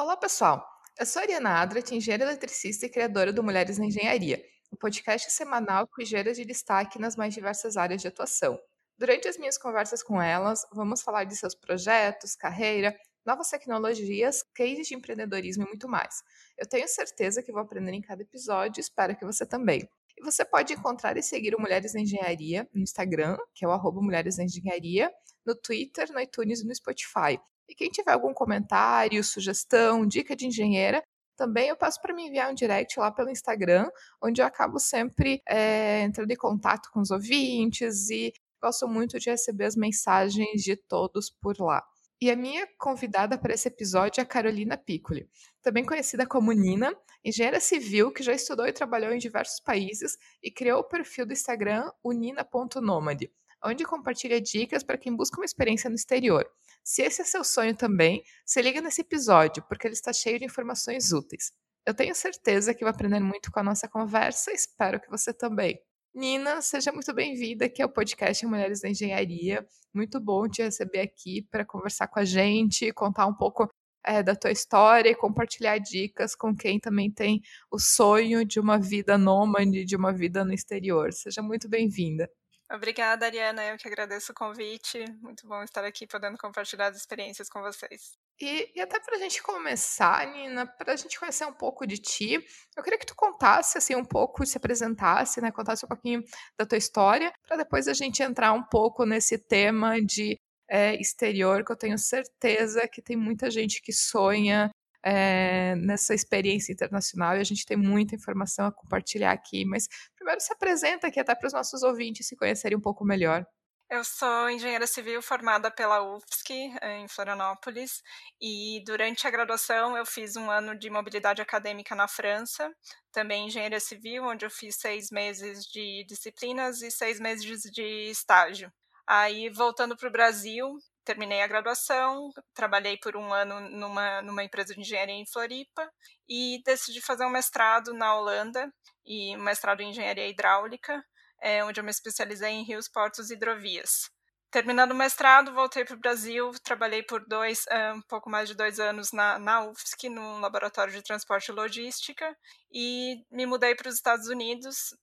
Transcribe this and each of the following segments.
Olá, pessoal. Eu sou a Ariana Adrat, engenheira eletricista e criadora do Mulheres na Engenharia, um podcast semanal com engenheiras de destaque nas mais diversas áreas de atuação. Durante as minhas conversas com elas, vamos falar de seus projetos, carreira, novas tecnologias, cases de empreendedorismo e muito mais. Eu tenho certeza que vou aprender em cada episódio e espero que você também. E você pode encontrar e seguir o Mulheres na Engenharia no Instagram, que é o arroba Mulheres na Engenharia, no Twitter, no iTunes e no Spotify. E quem tiver algum comentário, sugestão, dica de engenheira, também eu peço para me enviar um direct lá pelo Instagram, onde eu acabo sempre é, entrando em contato com os ouvintes e gosto muito de receber as mensagens de todos por lá. E a minha convidada para esse episódio é a Carolina Piccoli, também conhecida como Nina, engenheira civil que já estudou e trabalhou em diversos países e criou o perfil do Instagram unina.nomade, onde compartilha dicas para quem busca uma experiência no exterior. Se esse é seu sonho também, se liga nesse episódio, porque ele está cheio de informações úteis. Eu tenho certeza que vai aprender muito com a nossa conversa, espero que você também. Nina, seja muito bem-vinda aqui ao podcast Mulheres da Engenharia. Muito bom te receber aqui para conversar com a gente, contar um pouco é, da tua história e compartilhar dicas com quem também tem o sonho de uma vida nômade, de uma vida no exterior. Seja muito bem-vinda. Obrigada, Ariana. Eu que agradeço o convite. Muito bom estar aqui podendo compartilhar as experiências com vocês. E, e até para a gente começar, Nina, para a gente conhecer um pouco de ti, eu queria que tu contasse assim um pouco, se apresentasse, né, contasse um pouquinho da tua história, para depois a gente entrar um pouco nesse tema de é, exterior, que eu tenho certeza que tem muita gente que sonha é, nessa experiência internacional e a gente tem muita informação a compartilhar aqui. Mas primeiro se apresenta aqui até para os nossos ouvintes se conhecerem um pouco melhor. Eu sou engenheira civil formada pela UFSC, em Florianópolis, e durante a graduação eu fiz um ano de mobilidade acadêmica na França, também engenharia civil, onde eu fiz seis meses de disciplinas e seis meses de estágio. Aí, voltando para o Brasil, terminei a graduação, trabalhei por um ano numa, numa empresa de engenharia em Floripa e decidi fazer um mestrado na Holanda, e um mestrado em engenharia hidráulica, é, onde eu me especializei em rios, portos e hidrovias. Terminando o mestrado, voltei para o Brasil, trabalhei por dois, um pouco mais de dois anos na, na UFSC, no Laboratório de Transporte e Logística, e me mudei para os Estados Unidos,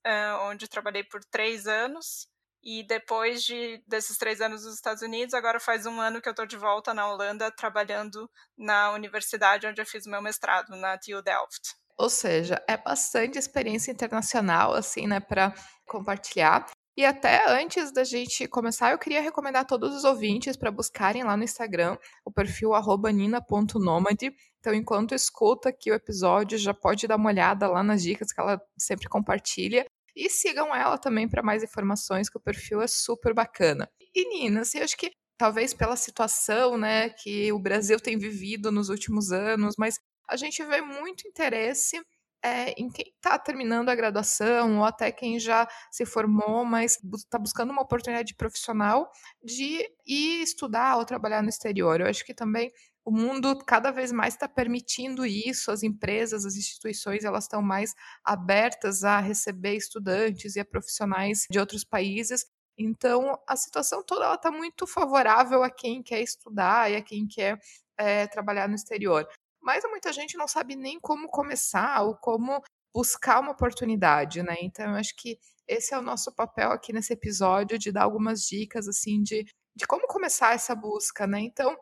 onde trabalhei por três anos, e depois de, desses três anos nos Estados Unidos, agora faz um ano que eu estou de volta na Holanda, trabalhando na universidade onde eu fiz meu mestrado, na TU Delft. Ou seja, é bastante experiência internacional, assim, né, para compartilhar. E até antes da gente começar, eu queria recomendar a todos os ouvintes para buscarem lá no Instagram o perfil nina.nomade. Então, enquanto escuta aqui o episódio, já pode dar uma olhada lá nas dicas que ela sempre compartilha. E sigam ela também para mais informações, que o perfil é super bacana. E Nina, assim, eu acho que talvez pela situação, né, que o Brasil tem vivido nos últimos anos, mas a gente vê muito interesse é, em quem está terminando a graduação ou até quem já se formou, mas está buscando uma oportunidade profissional de ir estudar ou trabalhar no exterior. Eu acho que também o mundo cada vez mais está permitindo isso, as empresas, as instituições, elas estão mais abertas a receber estudantes e a profissionais de outros países. Então, a situação toda está muito favorável a quem quer estudar e a quem quer é, trabalhar no exterior. Mas muita gente não sabe nem como começar ou como buscar uma oportunidade, né? Então, eu acho que esse é o nosso papel aqui nesse episódio, de dar algumas dicas, assim, de, de como começar essa busca, né? Então,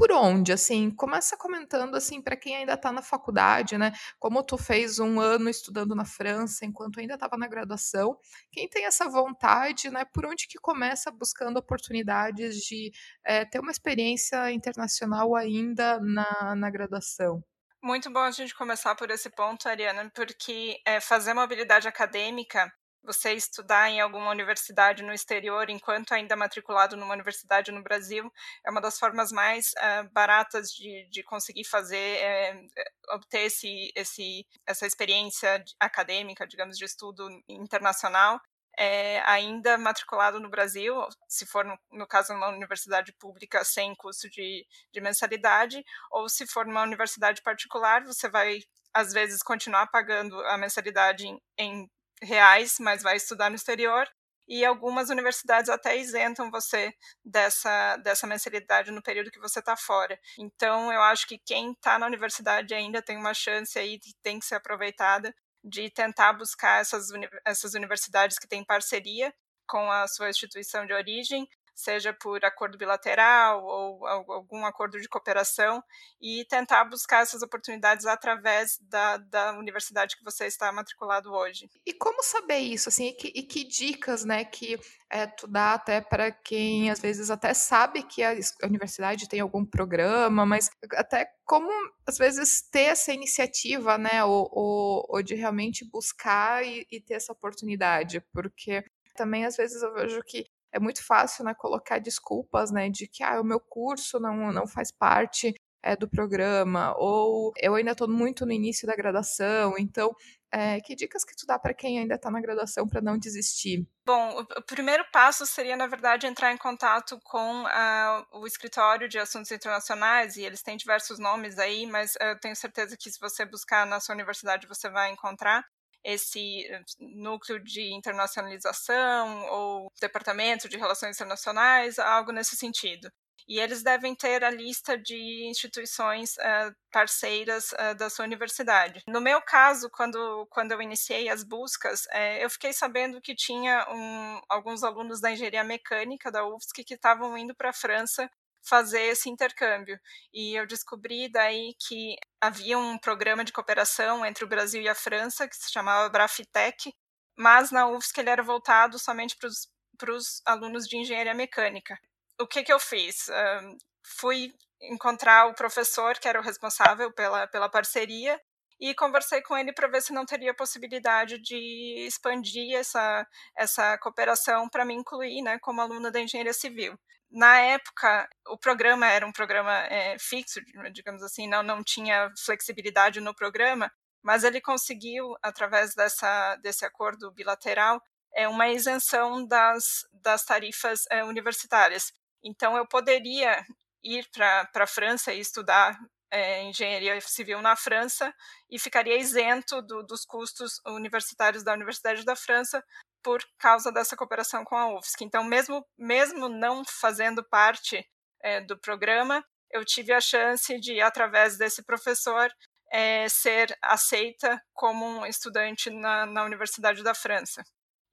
por onde, assim, começa comentando, assim, para quem ainda está na faculdade, né, como tu fez um ano estudando na França, enquanto ainda estava na graduação, quem tem essa vontade, né, por onde que começa buscando oportunidades de é, ter uma experiência internacional ainda na, na graduação? Muito bom a gente começar por esse ponto, Ariana, porque é, fazer mobilidade acadêmica você estudar em alguma universidade no exterior enquanto ainda matriculado numa universidade no Brasil é uma das formas mais uh, baratas de, de conseguir fazer é, obter esse, esse, essa experiência acadêmica, digamos, de estudo internacional. É, ainda matriculado no Brasil, se for no, no, caso numa universidade pública sem custo de, de mensalidade, ou se for numa universidade particular, você vai às vezes continuar pagando a mensalidade em, em reais, mas vai estudar no exterior. e algumas universidades até isentam você dessa, dessa mensalidade no período que você está fora. Então, eu acho que quem está na universidade ainda tem uma chance aí que tem que ser aproveitada de tentar buscar essas, essas universidades que têm parceria com a sua instituição de origem seja por acordo bilateral ou algum acordo de cooperação, e tentar buscar essas oportunidades através da, da universidade que você está matriculado hoje. E como saber isso, assim, e que, e que dicas, né, que é, tu dá até para quem às vezes até sabe que a, universidade tem algum programa, mas até como às vezes ter essa iniciativa, né, ou, ou, ou de realmente buscar e, e ter essa oportunidade, porque também às vezes eu vejo que é muito fácil, né, colocar desculpas, né, de que ah, o meu curso não, não faz parte é, do programa, ou eu ainda estou muito no início da graduação, então é, que dicas que tu dá para quem ainda está na graduação para não desistir? Bom, o primeiro passo seria, na verdade, entrar em contato com uh, o escritório de assuntos internacionais, e eles têm diversos nomes aí, mas eu tenho certeza que se você buscar na sua universidade você vai encontrar esse eh, núcleo de internacionalização ou departamento de relações internacionais, algo nesse sentido. E eles devem ter a lista de instituições uh, parceiras uh, da sua universidade. No meu caso, quando, quando eu iniciei as buscas, eu fiquei sabendo que tinha um, alguns alunos da engenharia mecânica da UFSC que estavam indo para a França fazer esse intercâmbio. E eu descobri daí que havia um programa de cooperação entre o Brasil e a França, que se chamava Brafitec, mas na UFSC ele era voltado somente para os alunos de engenharia mecânica. O que, que eu fiz? Fui encontrar o professor que era o responsável pela, pela parceria e conversei com ele para ver se não teria possibilidade de expandir essa, essa cooperação para me incluir né, como aluna da engenharia civil na época, o programa era um programa é, fixo, digamos assim, não, não tinha flexibilidade no programa, mas ele conseguiu, através dessa, desse acordo bilateral, é, uma isenção das, das tarifas é, universitárias. Então, eu poderia ir para a França e estudar é, engenharia civil na França e ficaria isento do, dos custos universitários da Universidade da França por causa dessa cooperação com a UFSC. Então, mesmo, mesmo não fazendo parte é, do programa, eu tive a chance de, através desse professor, é, ser aceita como um estudante na, na Universidade da França.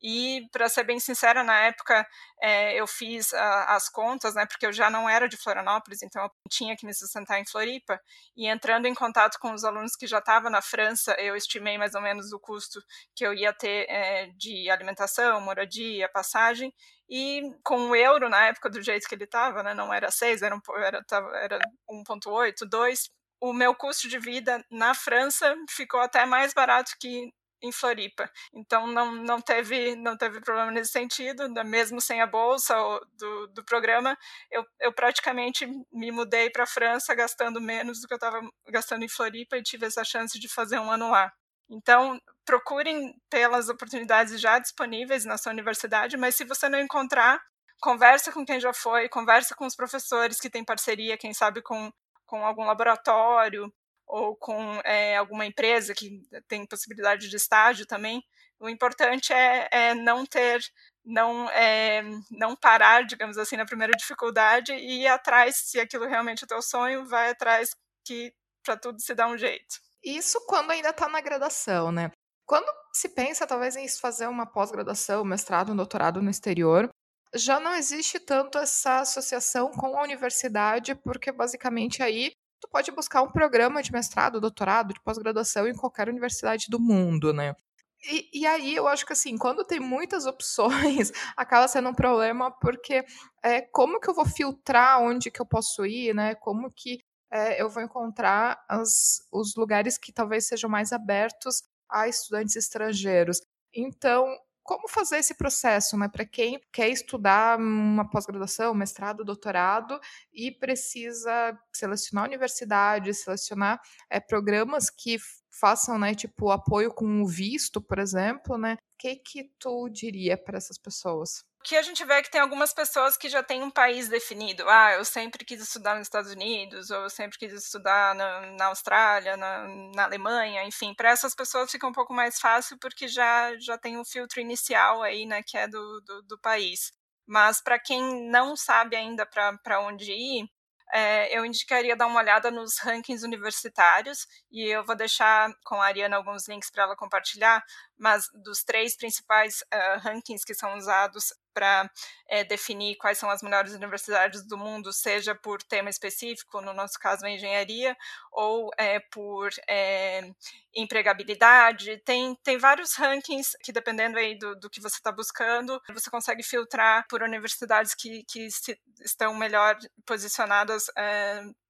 E, para ser bem sincera, na época é, eu fiz a, as contas, né, porque eu já não era de Florianópolis, então eu tinha que me sustentar em Floripa. E entrando em contato com os alunos que já estavam na França, eu estimei mais ou menos o custo que eu ia ter é, de alimentação, moradia, passagem. E com o euro, na época, do jeito que ele estava, né, não era 6, era, um, era, era 1,8, 2, o meu custo de vida na França ficou até mais barato que em Floripa. Então não, não, teve, não teve problema nesse sentido, né, mesmo sem a bolsa do, do programa, eu, eu praticamente me mudei para a França gastando menos do que eu estava gastando em Floripa e tive essa chance de fazer um ano lá. Então, procurem pelas oportunidades já disponíveis na sua universidade, mas se você não encontrar, conversa com quem já foi, conversa com os professores que têm parceria, quem sabe com, com algum laboratório, ou com é, alguma empresa que tem possibilidade de estágio também. O importante é, é não ter, não, é, não parar, digamos assim, na primeira dificuldade e ir atrás, se aquilo realmente é teu sonho, vai atrás que para tudo se dá um jeito. Isso quando ainda está na graduação, né? Quando se pensa talvez em fazer uma pós-graduação, mestrado, doutorado no exterior, já não existe tanto essa associação com a universidade, porque basicamente aí tu pode buscar um programa de mestrado, doutorado, de pós-graduação em qualquer universidade do mundo, né? E, e, aí eu acho que assim, quando tem muitas opções, acaba sendo um problema, porque é, como que eu vou filtrar onde que eu posso ir, né? Como que é, eu vou encontrar as, os lugares que talvez sejam mais abertos a estudantes estrangeiros. Então, como fazer esse processo, né, para quem quer estudar uma pós-graduação, mestrado, doutorado e precisa selecionar universidade, selecionar é, programas que façam, né, tipo apoio com o visto, por exemplo, né? Que que tu diria para essas pessoas? que a gente vê que tem algumas pessoas que já têm um país definido. Ah, eu sempre quis estudar nos Estados Unidos, ou eu sempre quis estudar na, na Austrália, na, na Alemanha, enfim. Para essas pessoas fica um pouco mais fácil porque já, já tem um filtro inicial aí, né, que é do, do, do país. Mas para quem não sabe ainda para onde ir, é, eu indicaria dar uma olhada nos rankings universitários e eu vou deixar com a Ariana alguns links para ela compartilhar, mas dos três principais uh, rankings que são usados para é, definir quais são as melhores universidades do mundo, seja por tema específico, no nosso caso a engenharia, ou é, por é, empregabilidade. Tem, tem vários rankings que, dependendo aí do, do que você está buscando, você consegue filtrar por universidades que, que se, estão melhor posicionadas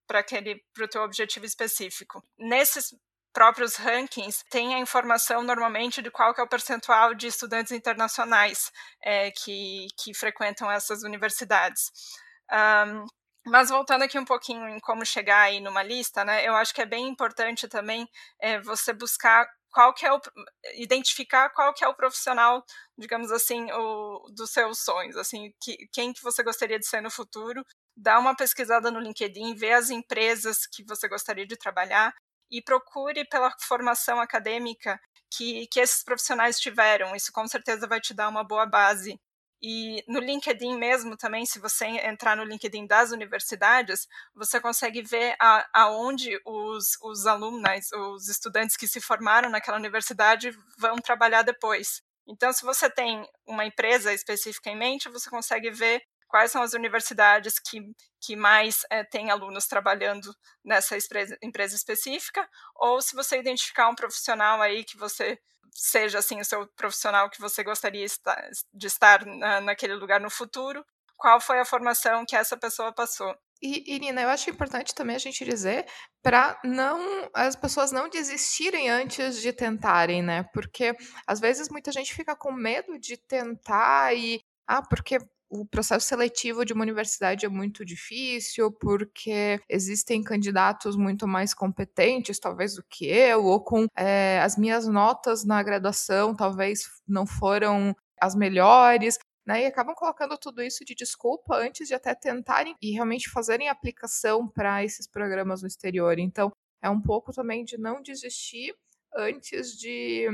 para aquele para o teu objetivo específico. Nesses próprios rankings têm a informação normalmente de qual é o percentual de estudantes internacionais é, que, que frequentam essas universidades. Um, mas voltando aqui um pouquinho em como chegar aí numa lista, né, eu acho que é bem importante também é, você buscar qual que é o identificar qual que é o profissional, digamos assim, o, dos seus sonhos, assim, que, quem que você gostaria de ser no futuro, dar uma pesquisada no LinkedIn, ver as empresas que você gostaria de trabalhar e procure pela formação acadêmica que, que esses profissionais tiveram. Isso com certeza vai te dar uma boa base. E no LinkedIn mesmo também, se você entrar no LinkedIn das universidades, você consegue ver a, aonde os, os alunos, os estudantes que se formaram naquela universidade vão trabalhar depois. Então, se você tem uma empresa específica em mente, você consegue ver quais são as universidades que, que mais é, têm alunos trabalhando nessa empresa específica, ou se você identificar um profissional aí que você seja assim o seu profissional que você gostaria de estar na, naquele lugar no futuro, qual foi a formação que essa pessoa passou. E, Irina, eu acho importante também a gente dizer para não as pessoas não desistirem antes de tentarem, né? Porque às vezes muita gente fica com medo de tentar e ah, porque o processo seletivo de uma universidade é muito difícil, porque existem candidatos muito mais competentes, talvez, do que eu, ou com é, as minhas notas na graduação talvez não foram as melhores. Né, e acabam colocando tudo isso de desculpa antes de até tentarem e realmente fazerem aplicação para esses programas no exterior. Então, é um pouco também de não desistir antes de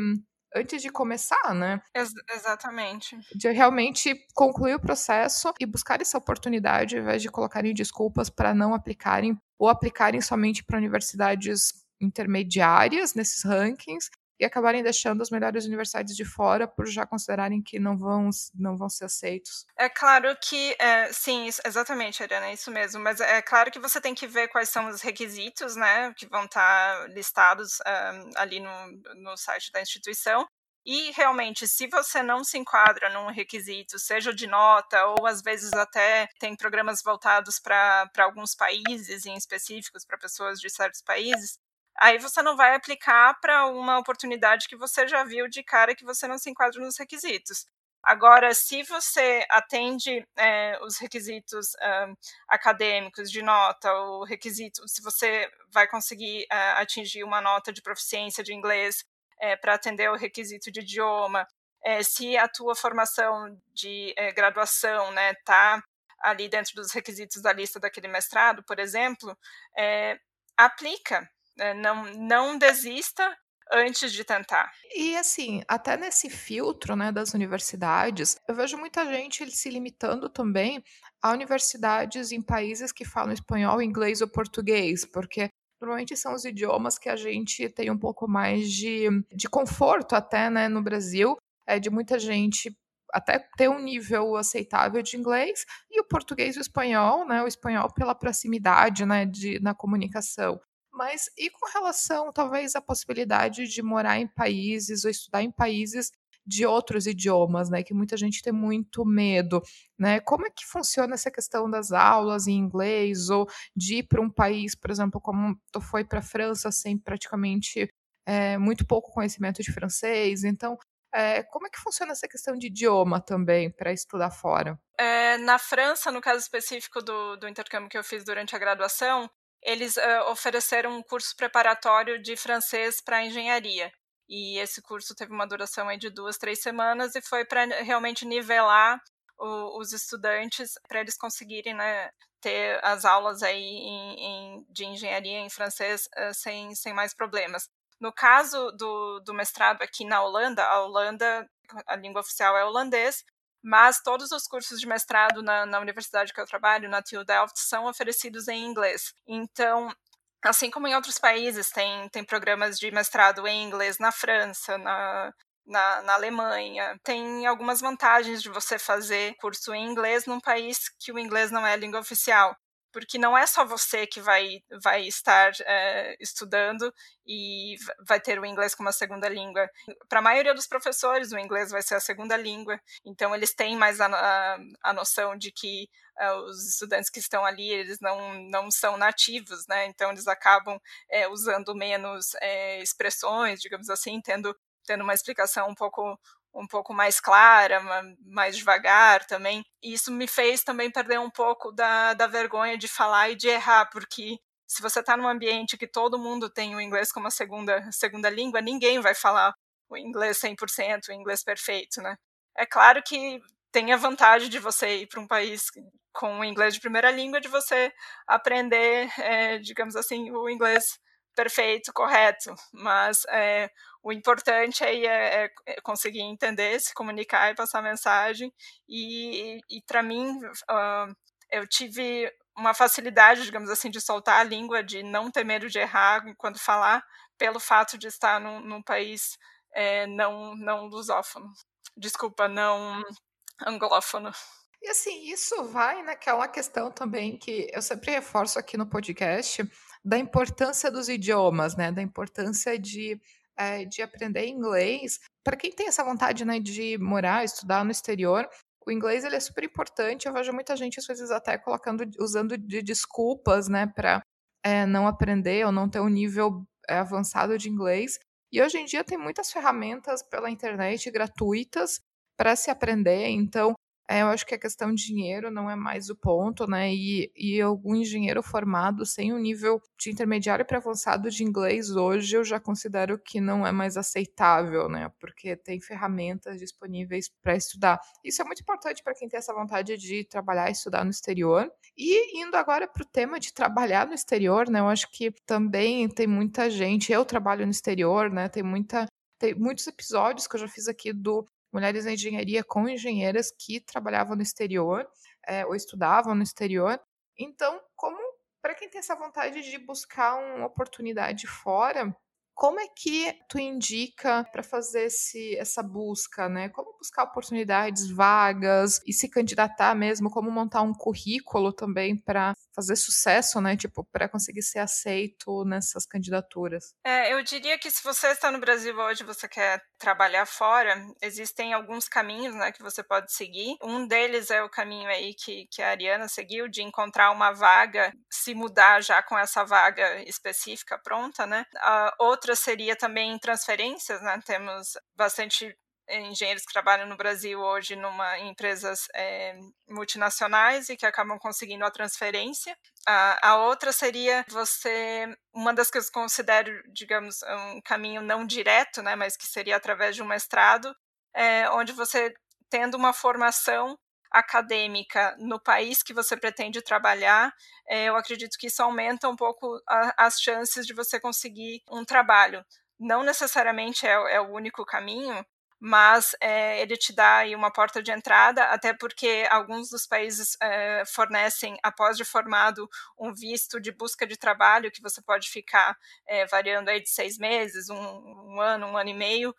antes de começar, né? Ex exatamente. De realmente concluir o processo e buscar essa oportunidade, ao invés de colocarem desculpas para não aplicarem ou aplicarem somente para universidades intermediárias nesses rankings e acabarem deixando as melhores universidades de fora por já considerarem que não vão, não vão ser aceitos. É claro que, é, sim, exatamente, Ariana, é isso mesmo, mas é claro que você tem que ver quais são os requisitos, né, que vão estar listados um, ah, ali no, no site da instituição, e realmente, se você não se enquadra num requisito, seja de nota, ou às vezes até tem programas voltados para alguns países em específicos, para pessoas de certos países, aí você não vai aplicar para uma oportunidade que você já viu de cara que você não se enquadra nos requisitos. Agora, se você atende é, os requisitos acadêmicos de nota, o requisito, se você vai conseguir atingir uma nota de proficiência de inglês é, para atender o requisito de idioma, é, se a tua formação de graduação está né, tá ali dentro dos requisitos da lista daquele mestrado, por exemplo, aplica, né, não, não desista antes de tentar. E assim, até nesse filtro, né, das universidades, eu vejo muita gente se limitando também a universidades em países que falam espanhol, inglês ou português, porque normalmente são os idiomas que a gente tem um pouco mais de, de conforto até, né, no Brasil, é de muita gente até ter um nível aceitável de inglês e o português e o espanhol, né, o espanhol pela proximidade, né, de, na comunicação. Mas e com relação, talvez, à possibilidade de morar em países ou estudar em países de outros idiomas, né? Que muita gente tem muito medo, né? Como é que funciona essa questão das aulas em inglês ou de ir para um país, por exemplo, como tu foi para a França sem praticamente é, muito pouco conhecimento de francês, então é, como é que funciona essa questão de idioma também para estudar fora? É, na França, no caso específico do, do intercâmbio que eu fiz durante a graduação, eles uh, ofereceram um curso preparatório de francês para engenharia. e esse curso teve uma duração de duas, três semanas e foi para realmente nivelar o, os estudantes para eles conseguirem né, ter as aulas aí em, em, de engenharia em francês uh, sem, sem mais problemas. No caso do, do mestrado aqui na Holanda, a Holanda, a língua oficial é holandês, mas todos os cursos de mestrado na, na universidade que eu trabalho, na TU Delft, são oferecidos em inglês. Então, assim como em outros países, tem, tem programas de mestrado em inglês na França, na, na, na, Alemanha. Tem algumas vantagens de você fazer curso em inglês num país que o inglês não é a língua oficial. Porque não é só você que vai, vai estar é, estudando e vai ter o inglês como a segunda língua. Para a maioria dos professores, o inglês vai ser a segunda língua. Então, eles têm mais a, a, a noção de que uh, os estudantes que estão ali, eles não, não são nativos, né? Então, eles acabam é, usando menos é, expressões, digamos assim, tendo tendo uma explicação um pouco um pouco mais clara, mais devagar também. E isso me fez também perder um pouco da, da vergonha de falar e de errar, porque se você está num ambiente que todo mundo tem o inglês como a segunda, segunda língua, ninguém vai falar o inglês 100%, o inglês perfeito, né? É claro que tem a vantagem de você ir para um país com o inglês de primeira língua, de você aprender, é, digamos assim, o inglês perfeito, correto, mas é, o importante aí é, é, é, conseguir entender, se comunicar e passar mensagem. E, e, e para mim, uh, eu tive uma facilidade, digamos assim, de soltar a língua, de não ter medo de errar quando falar, pelo fato de estar num, num país é, não, não lusófono. Desculpa, não anglófono. E assim, isso vai naquela questão também que eu sempre reforço aqui no podcast, da importância dos idiomas, né? Da importância de, é, de aprender inglês. Para quem tem essa vontade né, de morar, estudar no exterior, o inglês ele é super importante. Eu vejo muita gente, às vezes, até colocando, usando de desculpas, né, para é, não aprender ou não ter um nível é, avançado de inglês. E hoje em dia tem muitas ferramentas pela internet gratuitas para se aprender. Então, é, eu acho que a questão de dinheiro não é mais o ponto, né? E, e algum engenheiro formado sem um nível de intermediário para avançado de inglês hoje eu já considero que não é mais aceitável, né? Porque tem ferramentas disponíveis para estudar. Isso é muito importante para quem tem essa vontade de trabalhar e estudar no exterior. E indo agora para o tema de trabalhar no exterior, né? Eu acho que também tem muita gente. Eu trabalho no exterior, né? Tem muita tem muitos episódios que eu já fiz aqui do mulheres na engenharia com engenheiras que trabalhavam no exterior é, ou estudavam no exterior. Então, como para quem tem essa vontade de buscar uma oportunidade fora, como é que tu indica para fazer esse, essa busca, né? Como buscar oportunidades, vagas e se candidatar mesmo? Como montar um currículo também para fazer sucesso, né? Tipo, para conseguir ser aceito nessas candidaturas? É, eu diria que se você está no Brasil hoje, você quer trabalhar fora, existem alguns caminhos, né, que você pode seguir. Um deles é o caminho aí que, que a Ariana seguiu de encontrar uma vaga, se mudar já com essa vaga específica pronta, né? A outra seria também transferências, né? Temos bastante engenheiros que trabalham no Brasil hoje numa em empresas é, multinacionais e que acabam conseguindo a transferência. A, a, outra seria você, uma das que eu considero, digamos, um caminho não direto, né, mas que seria através de um mestrado, é, onde você tendo uma formação acadêmica no país que você pretende trabalhar, é, eu acredito que isso aumenta um pouco a, as chances de você conseguir um trabalho. Não necessariamente é, é o único caminho, mas é, ele te dá aí uma porta de entrada, até porque alguns dos países é, fornecem, após de formado, um visto de busca de trabalho que você pode ficar é, variando aí de seis meses, um, um, ano, um ano e meio,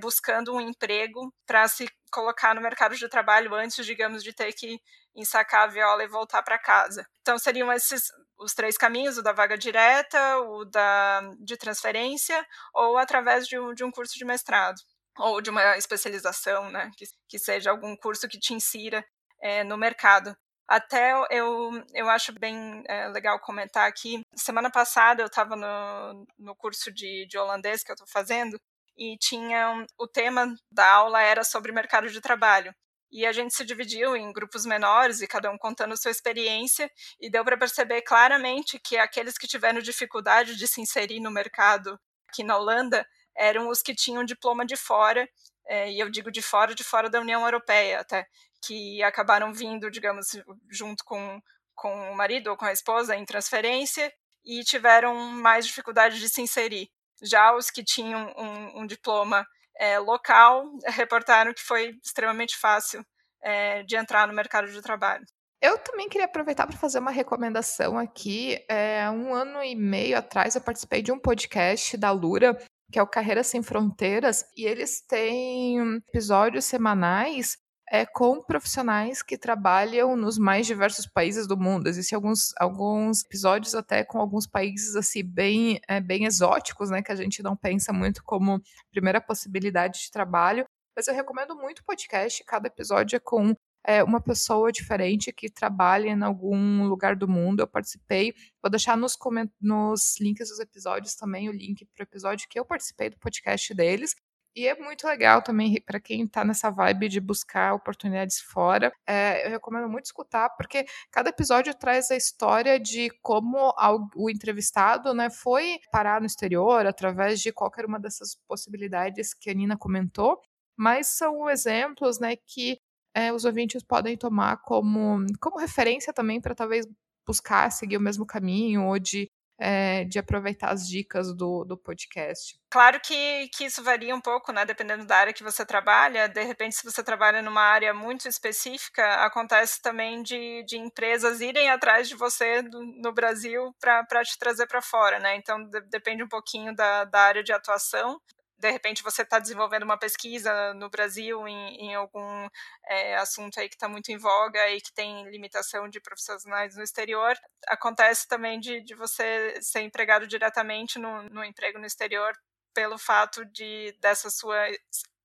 buscando um emprego para se colocar no mercado de trabalho antes, digamos, de ter que ensacar a viola e voltar para casa. Então seriam esses os três caminhos, o da vaga direta, o da de transferência ou através de um, de um curso de mestrado ou de uma especialização, né, que, que seja algum curso que te insira é, no mercado. Até eu, eu acho bem é, legal comentar aqui. Semana passada eu estava no, no curso de, de holandês que eu estou fazendo e tinha o tema da aula era sobre mercado de trabalho. E a gente se dividiu em grupos menores e cada um contando sua experiência, e deu para perceber claramente que aqueles que tiveram dificuldade de se inserir no mercado aqui na Holanda eram os que tinham diploma de fora, é, e eu digo de fora, de fora da União Europeia até, que acabaram vindo, digamos, junto com, com o marido ou com a esposa em transferência e tiveram mais dificuldade de se inserir. Já os que tinham um, um diploma é, local reportaram que foi extremamente fácil é, de entrar no mercado de trabalho. Eu também queria aproveitar para fazer uma recomendação aqui. É, um ano e meio atrás eu participei de um podcast da Lura, que é o Carreira Sem Fronteiras, e eles têm episódios semanais é, com profissionais que trabalham nos mais diversos países do mundo. Existem alguns, alguns episódios até com alguns países assim bem, é, bem exóticos, né, que a gente não pensa muito como primeira possibilidade de trabalho. Mas eu recomendo muito o podcast. Cada episódio é com é, uma pessoa diferente que trabalha em algum lugar do mundo. Eu participei. Vou deixar nos, nos links dos episódios também o link para o episódio que eu participei do podcast deles. E é muito legal também para quem está nessa vibe de buscar oportunidades fora. É, eu recomendo muito escutar, porque cada episódio traz a história de como o entrevistado né, foi parar no exterior através de qualquer uma dessas possibilidades que a Nina comentou. Mas são exemplos né, que é, os ouvintes podem tomar como, como referência também para talvez buscar seguir o mesmo caminho ou de, é, de aproveitar as dicas do, do podcast. Claro que, que isso varia um pouco, né? Dependendo da área que você trabalha. De repente, se você trabalha numa área muito específica, acontece também de, de empresas irem atrás de você do, no Brasil para te trazer para fora, né? Então, de, depende um pouquinho da, da área de atuação de repente você está desenvolvendo uma pesquisa no Brasil em, em algum é, assunto aí que está muito em voga e que tem limitação de profissionais no exterior, acontece também de, de você ser empregado diretamente no, no emprego no exterior pelo fato de dessa sua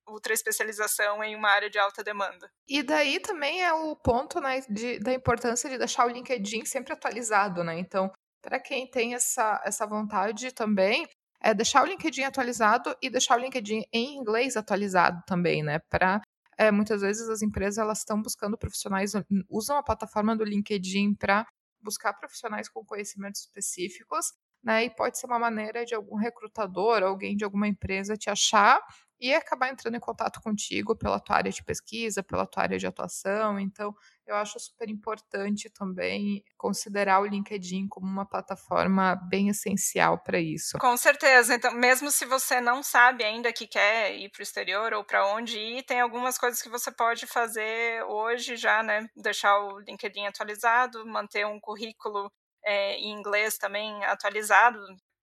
ultra especialização em uma área de alta demanda. E daí também é o ponto né, de, da importância de deixar o LinkedIn sempre atualizado, né? Então, para quem tem essa, essa vontade também, é deixar o LinkedIn atualizado e deixar o LinkedIn em inglês atualizado também, né? Para é, muitas vezes as empresas elas estão buscando profissionais, usam a plataforma do LinkedIn para buscar profissionais com conhecimentos específicos, né? E pode ser uma maneira de algum recrutador, alguém de alguma empresa te achar e acabar entrando em contato contigo pela tua área de pesquisa, pela tua área de atuação. Então, eu acho super importante também considerar o LinkedIn como uma plataforma bem essencial para isso. Com certeza. Então, mesmo se você não sabe ainda que quer ir para o exterior ou para onde ir, tem algumas coisas que você pode fazer hoje já, né? Deixar o LinkedIn atualizado, manter um currículo é, em inglês também atualizado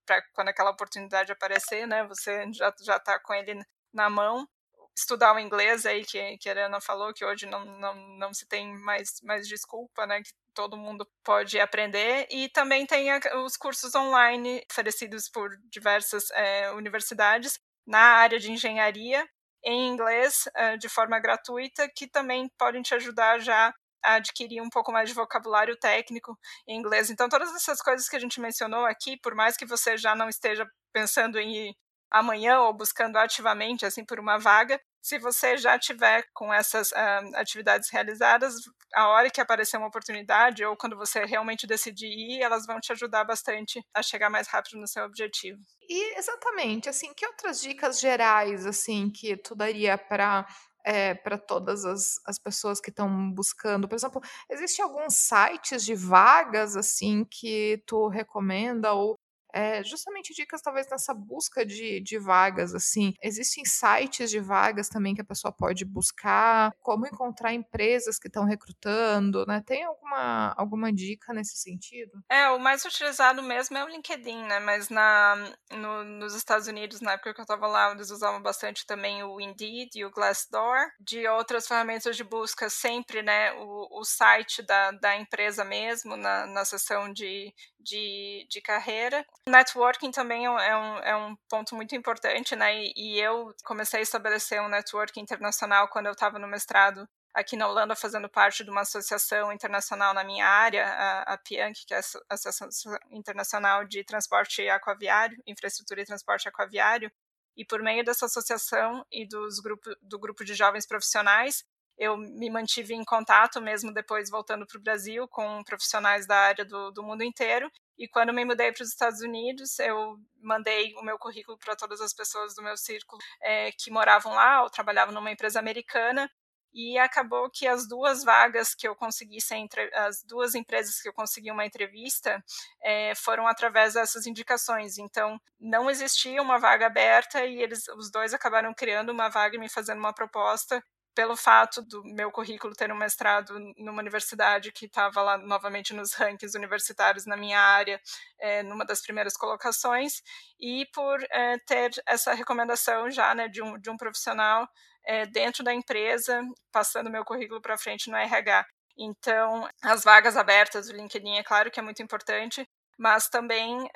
para quando aquela oportunidade aparecer, né? Você já já está com ele na mão, estudar o inglês aí, que, que a Ana falou, que hoje não, não, não se tem mais, mais desculpa, né, que todo mundo pode aprender, e também tem os cursos online oferecidos por diversas é, universidades na área de engenharia, em inglês, é, de forma gratuita, que também podem te ajudar já a adquirir um pouco mais de vocabulário técnico em inglês. Então, todas essas coisas que a gente mencionou aqui, por mais que você já não esteja pensando em ir amanhã ou buscando ativamente assim por uma vaga, se você já tiver com essas uh, atividades realizadas, a hora que aparecer uma oportunidade ou quando você realmente decidir ir, elas vão te ajudar bastante a chegar mais rápido no seu objetivo. E exatamente, assim, que outras dicas gerais assim que tu daria para é, para todas as, as pessoas que estão buscando? Por exemplo, existe alguns sites de vagas assim que tu recomenda ou é, justamente dicas talvez nessa busca de, de vagas, assim. Existem sites de vagas também que a pessoa pode buscar, como encontrar empresas que estão recrutando, né? Tem alguma, alguma dica nesse sentido? É, o mais utilizado mesmo é o LinkedIn, né? Mas na, no, nos Estados Unidos, na época que eu estava lá, eles usavam bastante também o Indeed e o Glassdoor. De outras ferramentas de busca, sempre, né, o, o site da, da empresa mesmo, na, na seção de, de, de carreira. Networking também é um, é um ponto muito importante, né? E, e eu comecei a estabelecer um networking internacional quando eu estava no mestrado aqui na Holanda fazendo parte de uma associação internacional na minha área, a, a PIANC, que é a Associação Internacional de Transporte Aquaviário, Infraestrutura e Transporte Aquaviário, e por meio dessa associação e dos grupo, do grupo de jovens profissionais, eu me mantive em contato, mesmo depois voltando para o Brasil, com profissionais da área do, do mundo inteiro, E quando me mudei para os Estados Unidos, eu mandei o meu currículo para todas as pessoas do meu círculo é, que moravam lá ou trabalhavam numa empresa americana. E acabou que as duas vagas que eu consegui as duas empresas que eu consegui uma entrevista é, foram através dessas indicações. Então não existia uma vaga aberta e eles os dois acabaram criando uma vaga e me fazendo uma proposta pelo fato do meu currículo ter um mestrado numa universidade que estava lá novamente nos rankings universitários na minha área, é, numa das primeiras colocações, e por é, ter essa recomendação já né, de, um, de um profissional é, dentro da empresa, passando meu currículo para frente no RH. Então, as vagas abertas do LinkedIn, é claro que é muito importante, mas também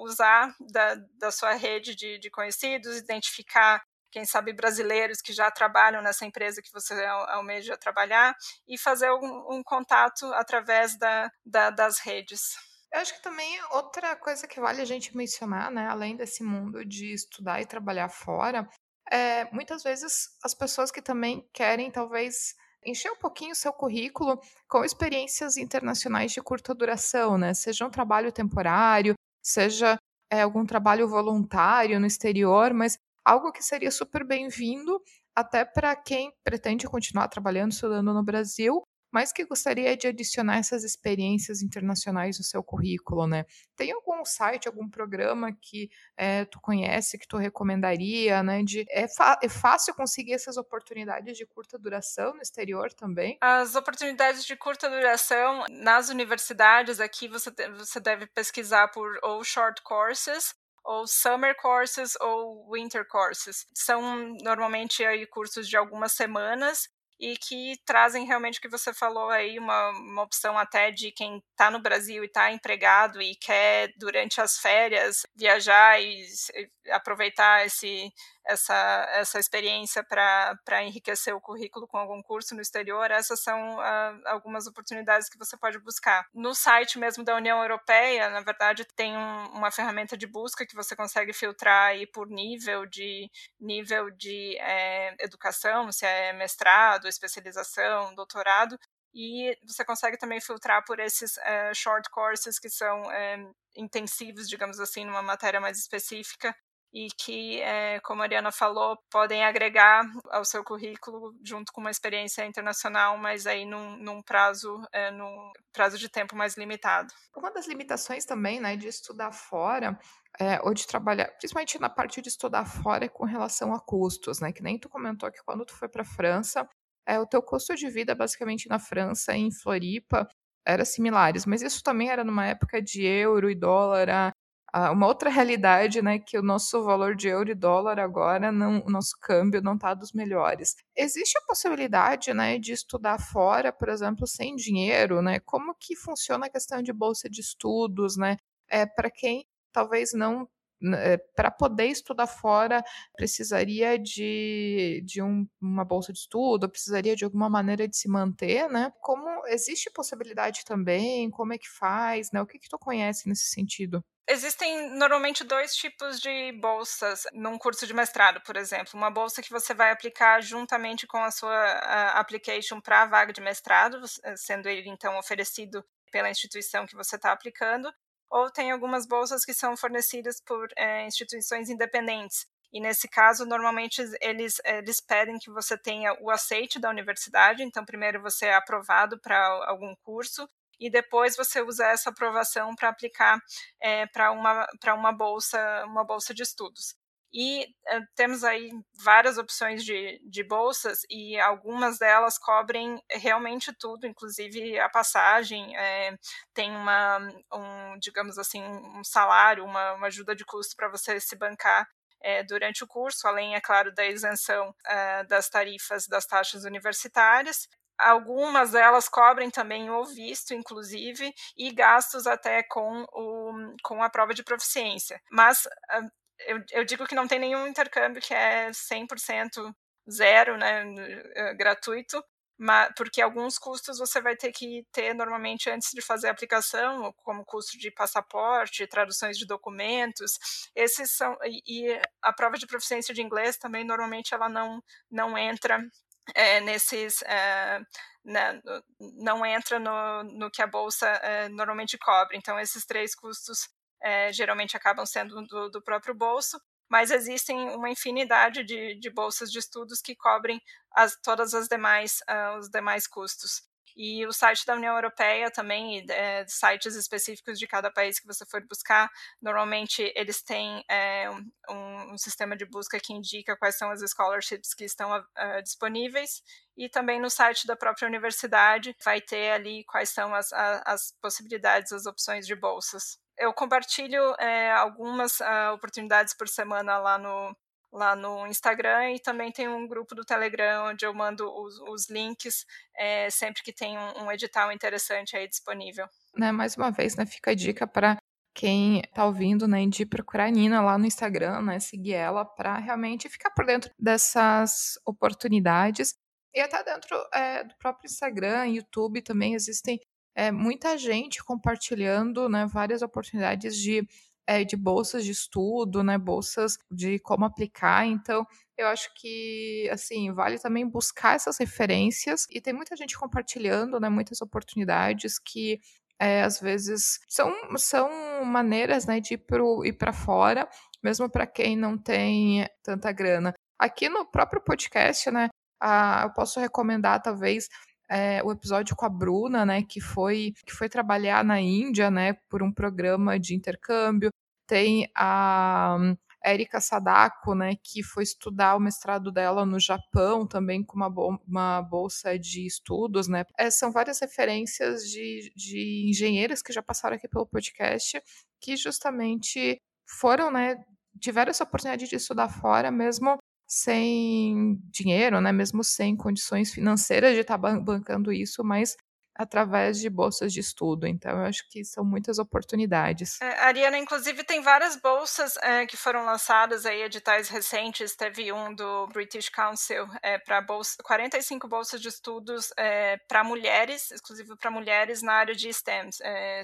usar da, da sua rede de, de conhecidos, identificar quem sabe brasileiros que já trabalham nessa empresa que você almeja trabalhar e fazer um, um contato através da, da, das redes. Eu acho que também outra coisa que vale a gente mencionar, né, além desse mundo de estudar e trabalhar fora, é muitas vezes as pessoas que também querem talvez encher um pouquinho o seu currículo com experiências internacionais de curta duração, né? Seja um trabalho temporário, seja é, algum trabalho voluntário no exterior, mas algo que seria super bem-vindo até para quem pretende continuar trabalhando, estudando no Brasil, mas que gostaria de adicionar essas experiências internacionais no seu currículo, né? Tem algum site, algum programa que é, tu conhece, que tu recomendaria, né? De, é, é fácil conseguir essas oportunidades de curta duração no exterior também? As oportunidades de curta duração nas universidades aqui você, você deve pesquisar por ou short courses ou summer courses ou winter courses. São normalmente aí cursos de algumas semanas e que trazem realmente o que você falou aí, uma, uma opção até de quem está no Brasil e está empregado e quer, durante as férias, viajar e, e aproveitar esse, essa, essa experiência para enriquecer o currículo com algum curso no exterior, essas são uh, algumas oportunidades que você pode buscar. No site mesmo da União Europeia, na verdade, tem um, uma ferramenta de busca que você consegue filtrar aí por nível de nível de é, educação, se é mestrado, especialização, doutorado, e você consegue também filtrar por esses uh, short courses que são uh, intensivos, digamos assim, numa matéria mais específica, e que, é, como a Ariana falou, podem agregar ao seu currículo junto com uma experiência internacional, mas aí num, num prazo, é, num prazo de tempo mais limitado. Uma das limitações também, né, de estudar fora é, ou de trabalhar, principalmente na parte de estudar fora, é com relação a custos, né? Que nem tu comentou que quando tu foi para a França, é, o teu custo de vida, basicamente, na França, em Floripa, era similares, mas isso também era numa época de euro e dólar uma outra realidade, né, que o nosso valor de euro e dólar agora, não, o nosso câmbio não está dos melhores. Existe a possibilidade, né, de estudar fora, por exemplo, sem dinheiro, né? Como que funciona a questão de bolsa de estudos, né? É, para quem talvez não é, para poder estudar fora, precisaria de, de um, uma bolsa de estudo, precisaria de alguma maneira de se manter, né? Como existe possibilidade também? Como é que faz, né? O que que tu conhece nesse sentido? Existem normalmente dois tipos de bolsas num curso de mestrado, por exemplo. Uma bolsa que você vai aplicar juntamente com a sua application para a vaga de mestrado, sendo ele então oferecido pela instituição que você está aplicando, ou tem algumas bolsas que são fornecidas por é, instituições independentes. E nesse caso, normalmente eles, eles pedem que você tenha o aceite da universidade, então primeiro você é aprovado para algum curso, e depois você usa essa aprovação para aplicar é, para uma, uma, bolsa, uma bolsa de estudos. E é, temos aí várias opções de, de bolsas e algumas delas cobrem realmente tudo, inclusive a passagem, é, tem uma, um, digamos assim, um salário, uma, uma ajuda de custo para você se bancar durante o curso, além, é claro, da isenção das tarifas das taxas universitárias. Algumas delas cobrem também o visto, inclusive, e gastos até com, o, com a prova de proficiência. Mas eu, eu digo que não tem nenhum intercâmbio que é 100% zero, né, eh, gratuito, mas, porque alguns custos você vai ter que ter normalmente antes de fazer a aplicação, como custo de passaporte, traduções de documentos, esses são e a prova de proficiência de inglês também normalmente ela não não entra é, nesses é, não entra no, no que a bolsa é, normalmente cobre. Então, esses três custos geralmente acabam sendo do, do, próprio bolso, mas existem uma infinidade de, de bolsas de estudos que cobrem as, todas as demais uh, os demais custos. E o site da União Europeia também, é, sites específicos de cada país que você for buscar, normalmente eles têm é, um, um, sistema de busca que indica quais são as scholarships que estão uh, disponíveis. E também no site da própria universidade vai ter ali quais são as, as, as possibilidades, as opções de bolsas eu compartilho é, algumas uh, oportunidades por semana lá no, lá no Instagram e também tem um grupo do Telegram onde eu mando os, os links é, sempre que tem um, um, edital interessante aí disponível. Né, mais uma vez, né, fica a dica para quem está ouvindo, né, de procurar a Nina lá no Instagram, né, seguir ela para realmente ficar por dentro dessas oportunidades. E até dentro é, do próprio Instagram, YouTube também existem é, muita gente compartilhando né, várias oportunidades de, é, de bolsas de estudo, né, bolsas de como aplicar. Então, eu acho que assim vale também buscar essas referências e tem muita gente compartilhando, né, muitas oportunidades que é, às vezes são, são maneiras né, de ir para fora, mesmo para quem não tem tanta grana. Aqui no próprio podcast, né, a, eu posso recomendar talvez é, o episódio com a Bruna, né, que foi, que foi trabalhar na Índia, né, por um programa de intercâmbio. Tem a Erika Sadako, né, que foi estudar o mestrado dela no Japão, também com uma, uma bolsa de estudos, né. É, são várias referências de, de engenheiras que já passaram aqui pelo podcast, que justamente foram, né, tiveram essa oportunidade de estudar fora, mesmo sem dinheiro, né, mesmo sem condições financeiras de estar tá bancando isso, mas através de bolsas de estudo. Então, eu acho que são muitas oportunidades. É, Ariana, inclusive, tem várias bolsas é, que foram lançadas aí, editais recentes. Teve um do British Council é, para bolsa, 45 bolsas de estudos é, para mulheres, exclusivo para mulheres na área de STEM,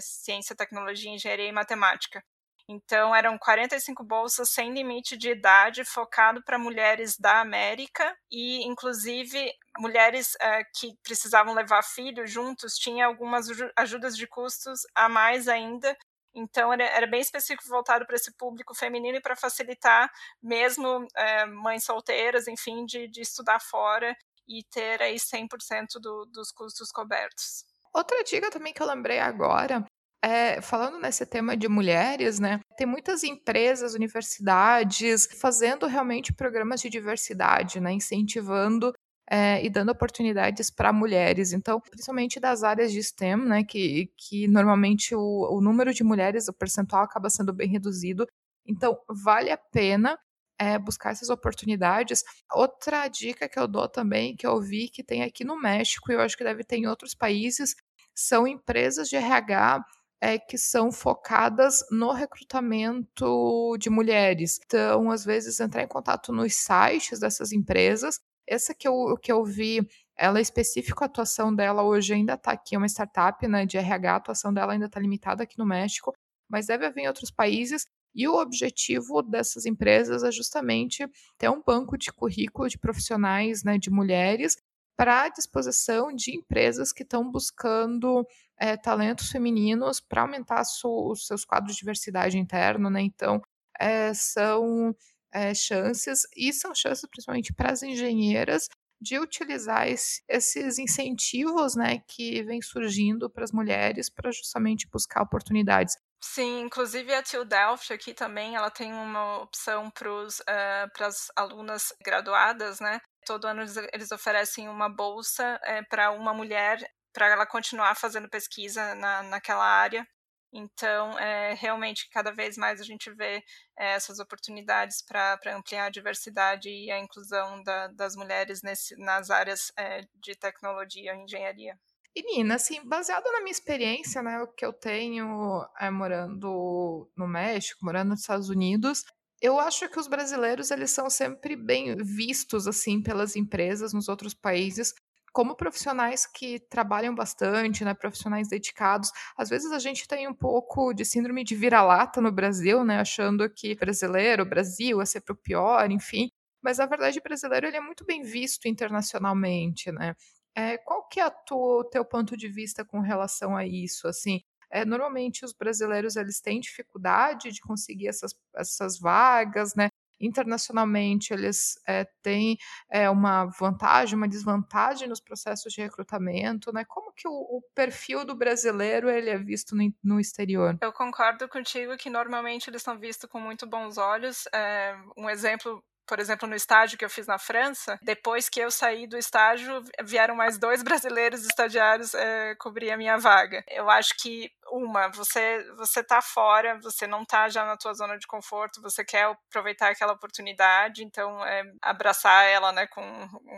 ciência, tecnologia, engenharia e matemática. Então, eram 45 bolsas sem limite de idade, focado para mulheres da América e, inclusive, mulheres é, que precisavam levar filhos juntos, tinha algumas ajudas de custos a mais ainda. Então, era, era bem específico voltado para esse público feminino e para facilitar mesmo é, mães solteiras, enfim, de, de estudar fora e ter aí 100% do, dos custos cobertos. Outra dica também que eu lembrei agora é, falando nesse tema de mulheres, né, tem muitas empresas, universidades fazendo realmente programas de diversidade, né, incentivando é, e dando oportunidades para mulheres. Então, principalmente das áreas de STEM, né, que, que normalmente o, o número de mulheres, o percentual acaba sendo bem reduzido. Então, vale a pena é, buscar essas oportunidades. Outra dica que eu dou também, que eu vi que tem aqui no México, e eu acho que deve ter em outros países, são empresas de RH é, que são focadas no recrutamento de mulheres. Então, às vezes, entrar em contato nos sites dessas empresas. Essa que eu, que eu vi, ela é específica, a atuação dela hoje ainda está aqui, é uma startup né, de RH, a atuação dela ainda está limitada aqui no México, mas deve haver em outros países. E o objetivo dessas empresas é justamente ter um banco de currículo de profissionais, né, de mulheres, para a disposição de empresas que estão buscando é, talentos femininos para aumentar os seus quadros de diversidade interna, né? Então, é, são é, chances, e são chances principalmente para as engenheiras de utilizar esse, esses incentivos né, que vêm surgindo para as mulheres para justamente buscar oportunidades. Sim, inclusive a TU Delft aqui também, ela tem uma opção para uh, as alunas graduadas, né? Todo ano eles oferecem uma bolsa é, para uma mulher para ela continuar fazendo pesquisa na, naquela área. Então, é, realmente, cada vez mais a gente vê é, essas oportunidades para ampliar a diversidade e a inclusão da, das mulheres nesse, nas áreas é, de tecnologia e engenharia. E Nina, assim, baseado na minha experiência, né, o que eu tenho é, morando no México, morando nos Estados Unidos, eu acho que os brasileiros eles são sempre bem vistos assim pelas empresas nos outros países como profissionais que trabalham bastante, né, profissionais dedicados. Às vezes a gente tem um pouco de síndrome de vira-lata no Brasil, né, achando que brasileiro, Brasil é sempre o pior, enfim. mas na verdade brasileiro ele é muito bem visto internacionalmente, né? É, qual que é o teu ponto de vista com relação a isso? Assim, é, normalmente os brasileiros eles têm dificuldade de conseguir essas, essas vagas, né? internacionalmente eles é, têm é, uma vantagem, uma desvantagem nos processos de recrutamento, né? Como que o, o perfil do brasileiro ele é visto no, no, exterior? Eu concordo contigo que normalmente eles são vistos com muito bons olhos. É, um exemplo por exemplo, no estágio que eu fiz na França, depois que eu saí do estágio, vieram mais dois brasileiros estagiários é, cobrir a minha vaga. Eu acho que uma, você você tá fora, você não tá já na tua zona de conforto, você quer aproveitar aquela oportunidade, então é, abraçar ela, né, com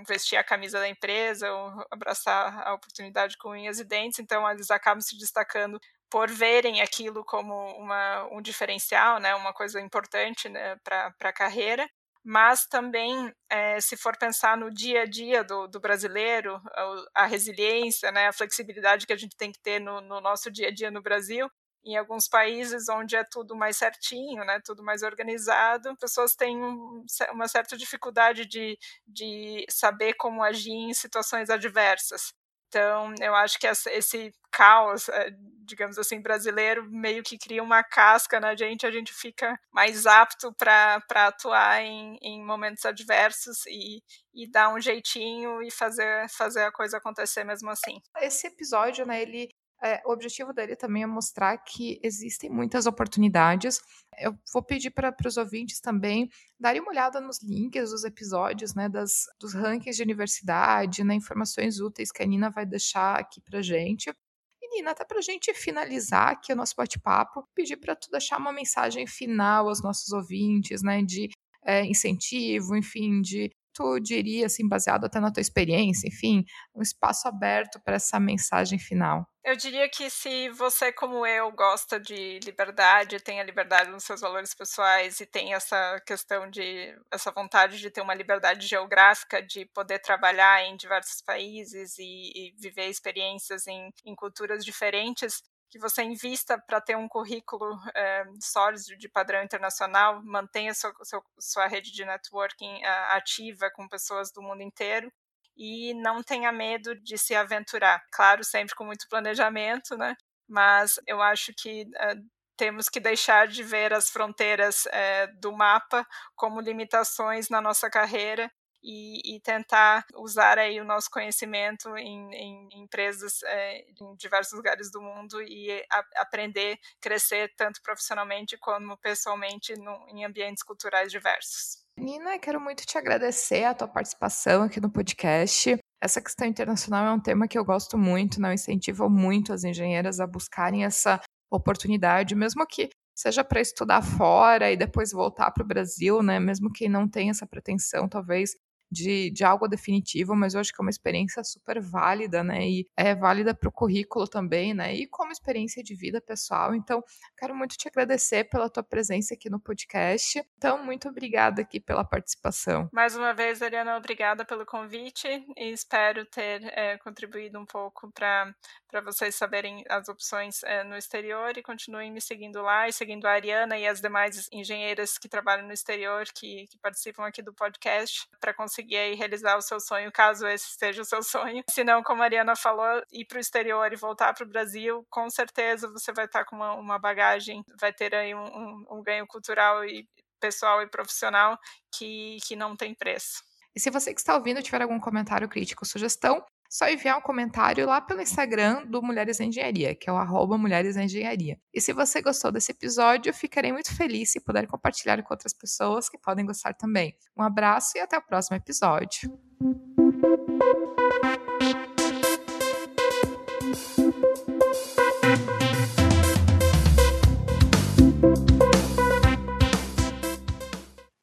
vestir a camisa da empresa, ou abraçar a oportunidade com unhas e dentes, então eles acabam se destacando por verem aquilo como uma, um diferencial, né, uma coisa importante né, para a carreira mas também, é, se for pensar no dia a dia do, do, brasileiro, a, resiliência, né, a flexibilidade que a gente tem que ter no, no, nosso dia a dia no Brasil, em alguns países onde é tudo mais certinho, né, tudo mais organizado, pessoas têm um, uma certa dificuldade de, de saber como agir em situações adversas. Então, eu acho que esse caos, eh, digamos assim, brasileiro, meio que cria uma casca na gente, a gente fica mais apto para atuar em, em, momentos adversos e, e dar um jeitinho e fazer, fazer a coisa acontecer mesmo assim. Esse episódio, né, ele é, o objetivo dele também é mostrar que existem muitas oportunidades. Eu vou pedir para os ouvintes também darem uma olhada nos links dos episódios, né, das, dos rankings de universidade, né, informações úteis que a Nina vai deixar aqui para gente. E Nina, até para a gente finalizar aqui o nosso bate-papo, pedir para tu deixar uma mensagem final aos nossos ouvintes, né, de é, incentivo, enfim, de tu diria, assim, baseado até na tua experiência, enfim, um espaço aberto para essa mensagem final? Eu diria que se você, como eu, gosta de liberdade, tem a liberdade nos seus valores pessoais e tem essa questão de, essa vontade de ter uma liberdade geográfica, de poder trabalhar em diversos países e, e viver experiências em, em culturas diferentes, que você invista para ter um currículo é, sólido de padrão internacional, mantenha sua, sua, sua rede de networking é, ativa com pessoas do mundo inteiro e não tenha medo de se aventurar. Claro, sempre com muito planejamento, né? Mas eu acho que é, temos que deixar de ver as fronteiras é, do mapa como limitações na nossa carreira e, e, tentar usar aí o nosso conhecimento em, em empresas é, em diversos lugares do mundo e a, aprender, crescer tanto profissionalmente como pessoalmente no, em ambientes culturais diversos. Nina, quero muito te agradecer a tua participação aqui no podcast. Essa questão internacional é um tema que eu gosto muito, não né? incentivo muito as engenheiras a buscarem essa oportunidade, mesmo que seja para estudar fora e depois voltar para o Brasil, né? Mesmo quem não tem essa pretensão, talvez de, de algo definitivo, mas eu acho que é uma experiência super válida, né? E é válida para o currículo também, né? E como experiência de vida pessoal. Então, quero muito te agradecer pela tua presença aqui no podcast. Então, muito obrigada aqui pela participação. Mais uma vez, Ariana, obrigada pelo convite e espero ter é, contribuído um pouco para vocês saberem as opções é, no exterior e continuem me seguindo lá e seguindo a Ariana e as demais engenheiras que trabalham no exterior que, que participam aqui do podcast para conseguir conseguir aí realizar o seu sonho, caso esse seja o seu sonho. Se não, como a Mariana falou, ir para o exterior e voltar para o Brasil, com certeza você vai estar com uma, uma bagagem, vai ter aí um, um, um ganho cultural e pessoal e profissional que, que não tem preço. E se você que está ouvindo tiver algum comentário crítico ou sugestão, só enviar um comentário lá pelo Instagram do Mulheres em Engenharia, que é o arroba Mulheres em Engenharia. E se você gostou desse episódio, eu ficarei muito feliz se puder compartilhar com outras pessoas que podem gostar também. Um abraço e até o próximo episódio.